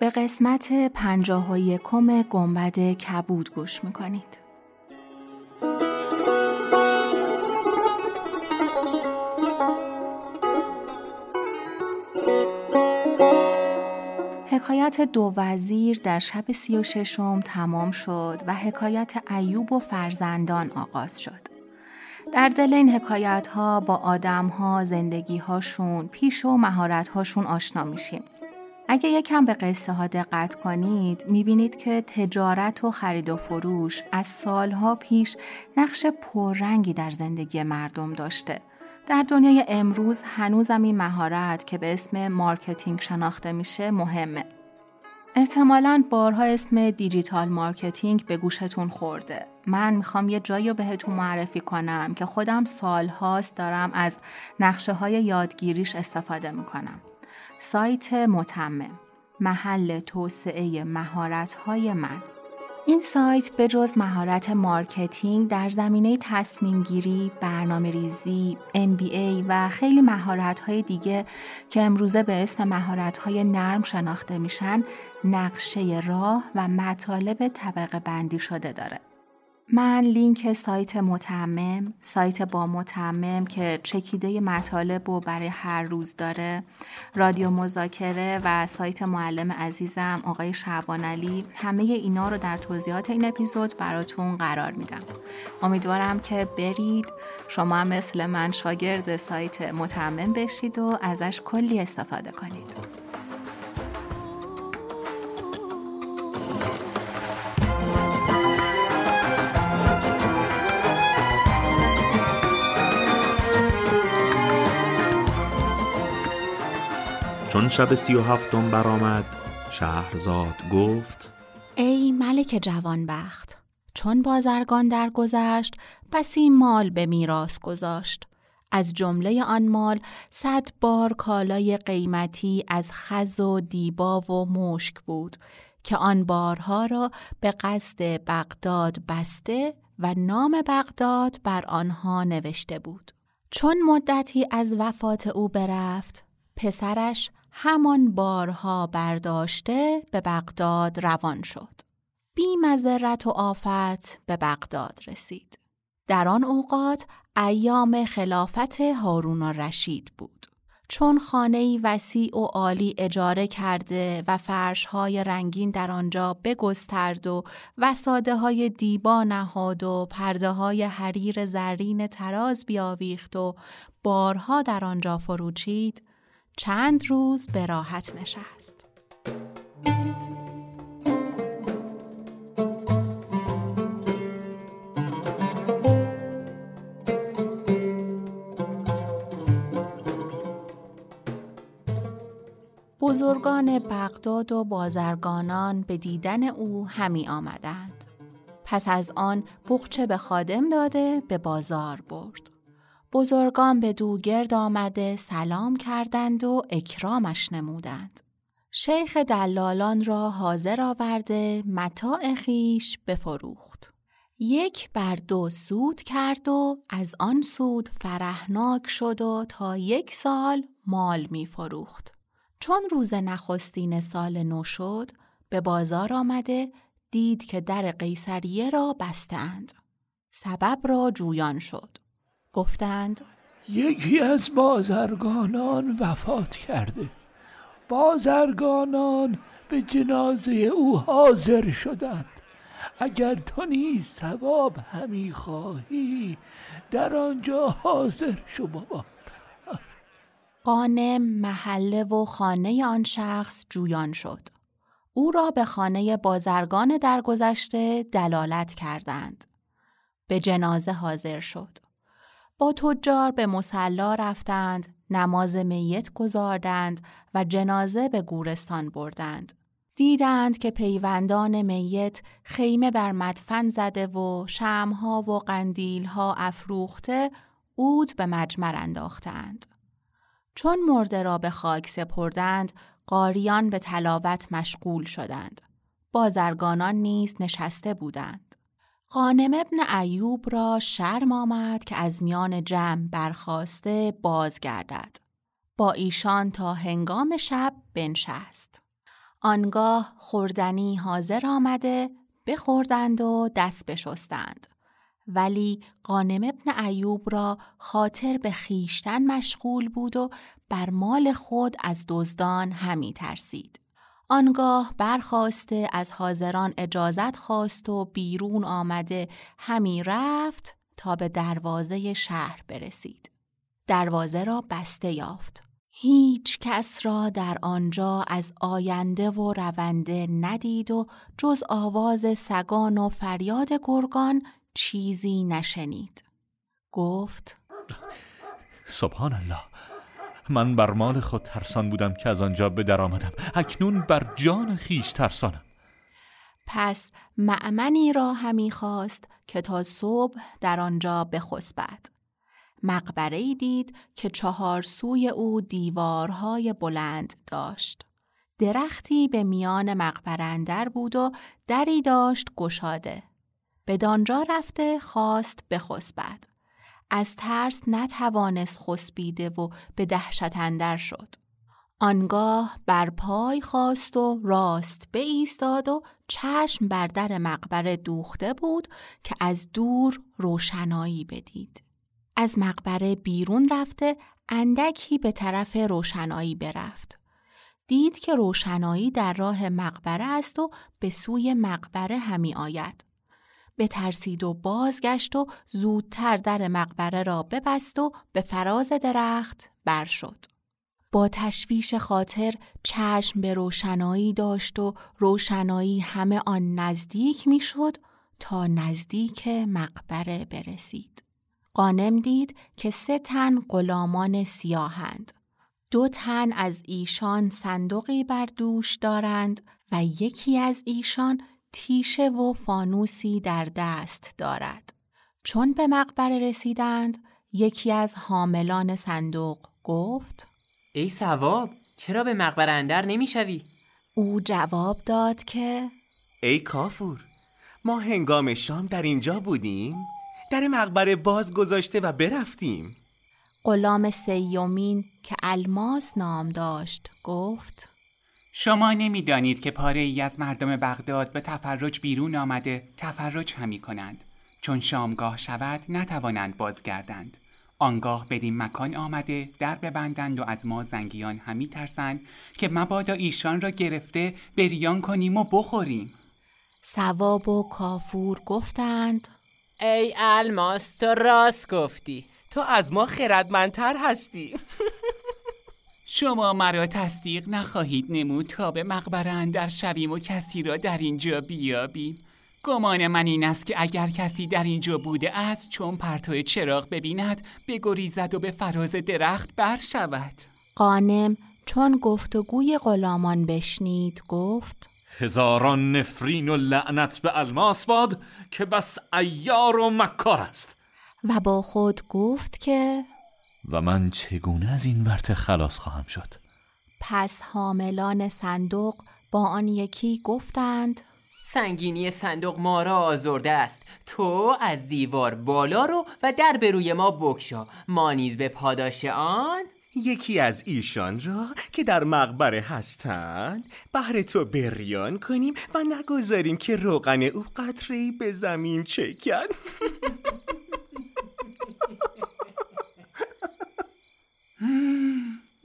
به قسمت پنجاه و یکم گنبد کبود گوش می‌کنید حکایت دو وزیر در شب سی و ششم تمام شد و حکایت ایوب و فرزندان آغاز شد. در دل این حکایت ها با آدم ها زندگی هاشون پیش و مهارت هاشون آشنا میشیم. اگه یکم به قصه ها دقت کنید می‌بینید که تجارت و خرید و فروش از سالها پیش نقش پررنگی در زندگی مردم داشته. در دنیای امروز هنوزم این مهارت که به اسم marketing شناخته میشه مهمه. احتمالا بارها اسم digital marketing به گوشتون خورده. من می‌خوام یه جایی رو بهتون معرفی کنم که خودم سالهاست دارم از نقشه های یادگیریش استفاده می‌کنم. سایت متمم محل توسعه مهارت های من این سایت به جز مهارت مارکتینگ در زمینه تصمیم گیری، برنامه ریزی، MBA و خیلی مهارت های دیگه که امروزه به اسم مهارت های نرم شناخته میشن نقشه راه و مطالب طبقه بندی شده داره. من لینک سایت متمم سایت با متمم که چکیده مطالب و برای هر روز داره رادیو مذاکره و سایت معلم عزیزم آقای شعبان علی همه اینا رو در توضیحات این اپیزود براتون قرار میدم. امیدوارم که برید شما مثل من شاگرد سایت متمم بشید و ازش کلی استفاده کنید. چون شب سی و هفتم برآمد. شهرزاد گفت ای ملک جوانبخت چون بازرگان درگذشت بسی مال به میراث گذاشت. از جمله آن مال صد بار کالای قیمتی از خز و دیبا و مشک بود که آن بارها را به قصد بغداد بسته و نام بغداد بر آنها نوشته بود. چون مدتی از وفات او برفت پسرش همان بارها برداشته به بغداد روان شد. بی مذرت و آفت به بغداد رسید. در آن اوقات ایام خلافت هارون رشید بود. چون خانه وسیع و عالی اجاره کرده و فرشهای رنگین در آنجا بگسترد و وساده های دیبا نهاد و پرده های حریر زرین تراز بیاویخت و بارها در آنجا فروچید چند روز به راحت نشست. بزرگان بغداد و بازرگانان به دیدن او همی آمدند. پس از آن بخچه به خادم داده به بازار برد. بزرگان به دو گرد آمده سلام کردند و اکرامش نمودند. شیخ دلالان را حاضر آورده متاع خیش بفروخت. یک بر دو سود کرد و از آن سود فرهناک شد و تا یک سال مال می فروخت. چون روز نخستین سال نو شد به بازار آمده دید که در قیصریه را بستند. سبب را جویان شد. گفتند یکی از بازرگانان وفات کرده. بازرگانان به جنازه او حاضر شدند. اگر تو نیز ثواب همی خواهی در آنجا حاضر شو بابا. قانم محله و خانه آن شخص جویان شد. او را به خانه بازرگان درگذشته دلالت کردند. به جنازه حاضر شد. با تجار به مسلا رفتند، نماز میت گذاردند و جنازه به گورستان بردند. دیدند که پیوندان میت خیمه بر مدفن زده و شمها و قندیلها افروخته اود به مجمر انداختند. چون مرده را به خاک سپردند، قاریان به تلاوت مشغول شدند. بازرگانان نیز نشسته بودند. قانم ابن ایوب را شرم آمد که از میان جمع برخواسته بازگردد. با ایشان تا هنگام شب بنشست. آنگاه خوردنی حاضر آمده بخوردند و دست بشستند. ولی قانم ابن ایوب را خاطر به خیشتن مشغول بود و بر مال خود از دزدان همی ترسید. آنگاه برخواسته از حاضران اجازت خواست و بیرون آمده همی رفت تا به دروازه شهر برسید. دروازه را بسته یافت. هیچ کس را در آنجا از آینده و رونده ندید و جز آواز سگان و فریاد گرگان چیزی نشنید. گفت سبحان الله من بر مال خود ترسان بودم که از آنجا به در آمدم اکنون بر جان خیش ترسانم پس معمنی را همی خواست که تا صبح در آنجا بخسبد مقبره دید که چهار سوی او دیوارهای بلند داشت. درختی به میان مقبره اندر بود و دری داشت گشاده. به دانجا رفته خواست بخسبد. از ترس نتوانست خسبیده و به دهشت اندر شد. آنگاه بر پای خواست و راست به ایستاد و چشم بر در مقبره دوخته بود که از دور روشنایی بدید. از مقبره بیرون رفته اندکی به طرف روشنایی برفت. دید که روشنایی در راه مقبره است و به سوی مقبره همی آید. به ترسید و بازگشت و زودتر در مقبره را ببست و به فراز درخت بر شد. با تشویش خاطر چشم به روشنایی داشت و روشنایی همه آن نزدیک می‌شد تا نزدیک مقبره برسید. قانم دید که سه تن غلامان سیاهند. دو تن از ایشان صندوقی بر دوش دارند و یکی از ایشان تیشه و فانوسی در دست دارد. چون به مقبره رسیدند، یکی از حاملان صندوق گفت ای سواب چرا به مقبره اندر نمی‌شوی؟ او جواب داد که ای کافور ما هنگام شام در اینجا بودیم در مقبره باز گذاشته و برفتیم غلام سیومین که الماس نام داشت گفت شما نمی‌دانید که پاره ای از مردم بغداد به تفرج بیرون آمده تفرج همی کنند. چون شامگاه شود نتوانند بازگردند. آنگاه بدین مکان آمده در ببندند و از ما زنگیان همی ترسند که مبادا ایشان را گرفته بریان کنیم و بخوریم. سواب و کافور گفتند ای الماس تو راست گفتی. تو از ما خردمندتر هستی. شما مرا تصدیق نخواهید نمود تا به مقبره اندر شویم و کسی را در اینجا بیابیم. گمان من این است که اگر کسی در اینجا بوده است چون پرتو چراغ ببیند بگریزد و به فراز درخت بر شود. قانم چون گفتگوی غلامان بشنید گفت هزاران نفرین و لعنت به الماس باد که بس ایار و مکار است. و با خود گفت که و من چگونه از این ورته خلاص خواهم شد؟ پس حاملان صندوق با آن یکی گفتند سنگینی صندوق ما را آزرده است. تو از دیوار بالا رو و در به روی ما بکشا ما نیز به پاداش آن. یکی از ایشان را که در مقبره هستند بهر تو بریان کنیم و نگذاریم که روغن او قطره به زمین چکد.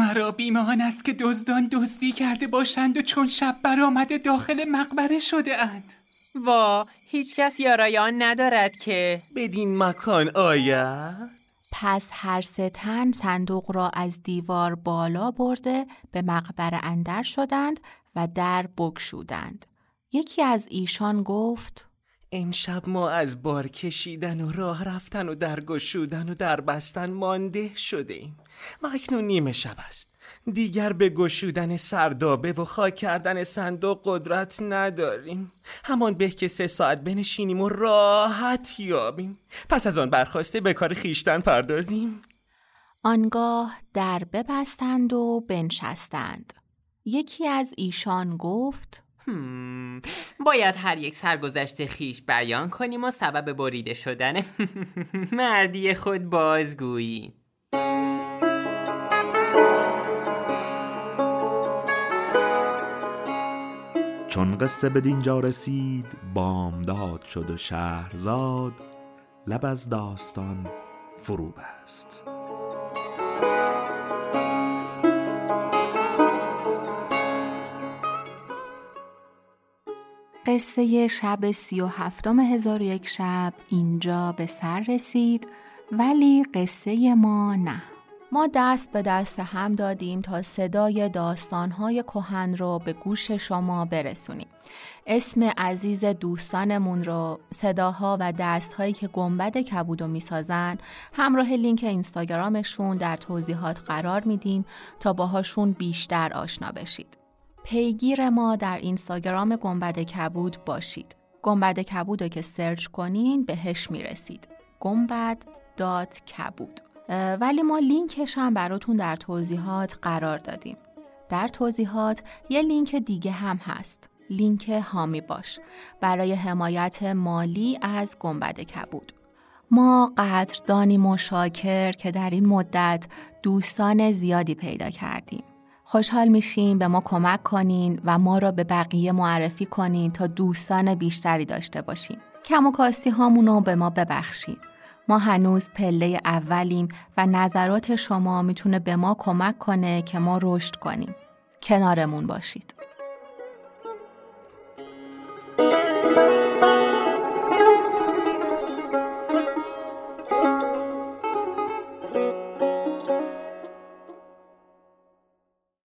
مرا بیمان است که دزدان دزدی کرده باشند و چون شب برآمده داخل مقبره شده اند. وا هیچ کس یارای آن ندارد که. بدین مکان آید؟ پس هر سه تن صندوق را از دیوار بالا برده به مقبره اندر شدند و در بگشودند. یکی از ایشان گفت امشب ما از بار کشیدن و راه رفتن و درگشودن و دربستن مانده شده ایم و اکنون نیمه شب است. دیگر به گشودن سردابه و خاک کردن صندوق قدرت نداریم. همان به که سه ساعت بنشینیم و راحت یابیم. پس از آن برخواسته به کار خیشتن پردازیم. آنگاه در ببستند و بنشستند. یکی از ایشان گفت باید هر یک سرگذشت خیش بیان کنیم و سبب بریده شدن مردی خود بازگویی. چون قصه به دینجا رسید بامداد شد و شهرزاد لب از داستان فرو بست قصه شب سی و هفتم هزار یک شب اینجا به سر رسید ولی قصه ما نه. ما دست به دست هم دادیم تا صدای داستانهای کهن رو به گوش شما برسونیم. اسم عزیز دوستانمون رو صداها و دستهایی که گنبد کبودو می‌سازن همراه لینک اینستاگرامشون در توضیحات قرار میدیم تا باهاشون بیشتر آشنا بشید. پیگیر ما در اینستاگرام گنبد کبود باشید. گنبد کبود رو که سرچ کنین بهش می‌رسید. گنبد dot کبود. ولی ما لینکش هم براتون در توضیحات قرار دادیم. در توضیحات یه لینک دیگه هم هست. لینک حامی باش برای حمایت مالی از گنبد کبود. ما قدردانی و شاکر که در این مدت دوستان زیادی پیدا کردیم. خوشحال میشیم به ما کمک کنین و ما را به بقیه معرفی کنین تا دوستان بیشتری داشته باشیم. کم و کاستی هامونو به ما ببخشید. ما هنوز پله اولیم و نظرات شما می‌تونه به ما کمک کنه که ما رشد کنیم. کنارمون باشید.